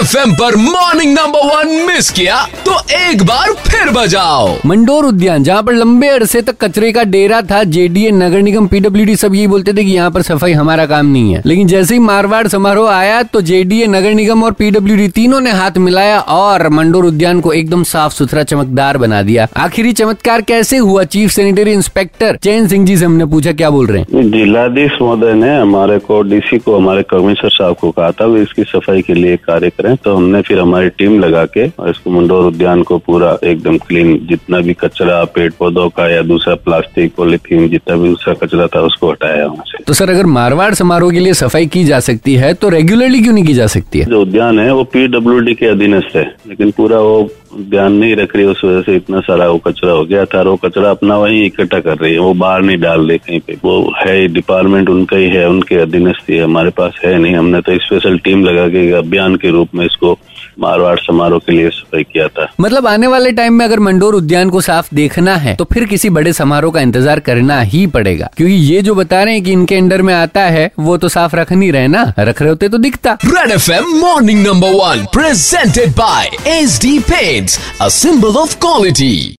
F पर morning number one miss किया तो एक बार फिर बजाओ। मंडोर उद्यान जहाँ पर लंबे अरसे तक कचरे का डेरा था जेडीए नगर निगम पीडब्ल्यूडी सब यही बोलते थे कि यहाँ पर सफ़ाई हमारा काम नहीं है। लेकिन जैसे ही मारवाड़ समारोह आया तो जेडीए नगर निगम और पीडब्ल्यूडी तीनों ने हाथ मिलाया और मंडोर उद्यान को एकदम साफ़ सुथरा चमकदार बना दिया। आखिरी चमत्कार कैसे हुआ chief sanitary inspector Chain Singh ji से हमने पूछा क्या बोल रहे हैं? जिलाधीश महोदय ने हमारे को डीसी को हमारे कमिश्नर साहब को कहा था वो इसकी सफ़ाई के लिए कार्य करें। तो हमने फिर हमारी टीम लगा के इसको मंडोर उद्यान को पूरा एकदम क्लीन जितना भी कचरा पेड़ पौधों का या दूसरा प्लास्टिक पॉलिथीन जितना भी दूसरा कचरा था उसको हटाया वहाँ से। तो सर अगर मारवाड़ समारोह के लिए सफ़ाई की जा सकती है तो रेगुलरली क्यों नहीं की जा सकती है? जो उद्यान है वो पीडब्ल्यूडी के अधीनस्थ है लेकिन पूरा वो ध्यान नहीं रख रही उस वजह से इतना सारा वो कचरा हो गया था वो कचरा अपना वही इकट्ठा कर रही है वो बाहर नहीं डाल रही कहीं पे। वो है डिपार्टमेंट उनका ही है उनके अधीनस्थ ही है हमारे पास है नहीं हमने तो स्पेशल टीम लगा के अभियान के रूप में इसको मारवाड़ समारोह के लिए सफ़ाई किया था। मतलब आने वाले टाइम में अगर मंडोर उद्यान को साफ़ देखना है तो फिर किसी बड़े समारोह का इंतज़ार करना ही पड़ेगा। क्योंकि ये जो बता रहे हैं कि इनके अंडर में आता है वो तो साफ़ रख नहीं रहे ना। रख रहे होते तो दिखता। Red F M morning number one presented by S D paint a symbol of quality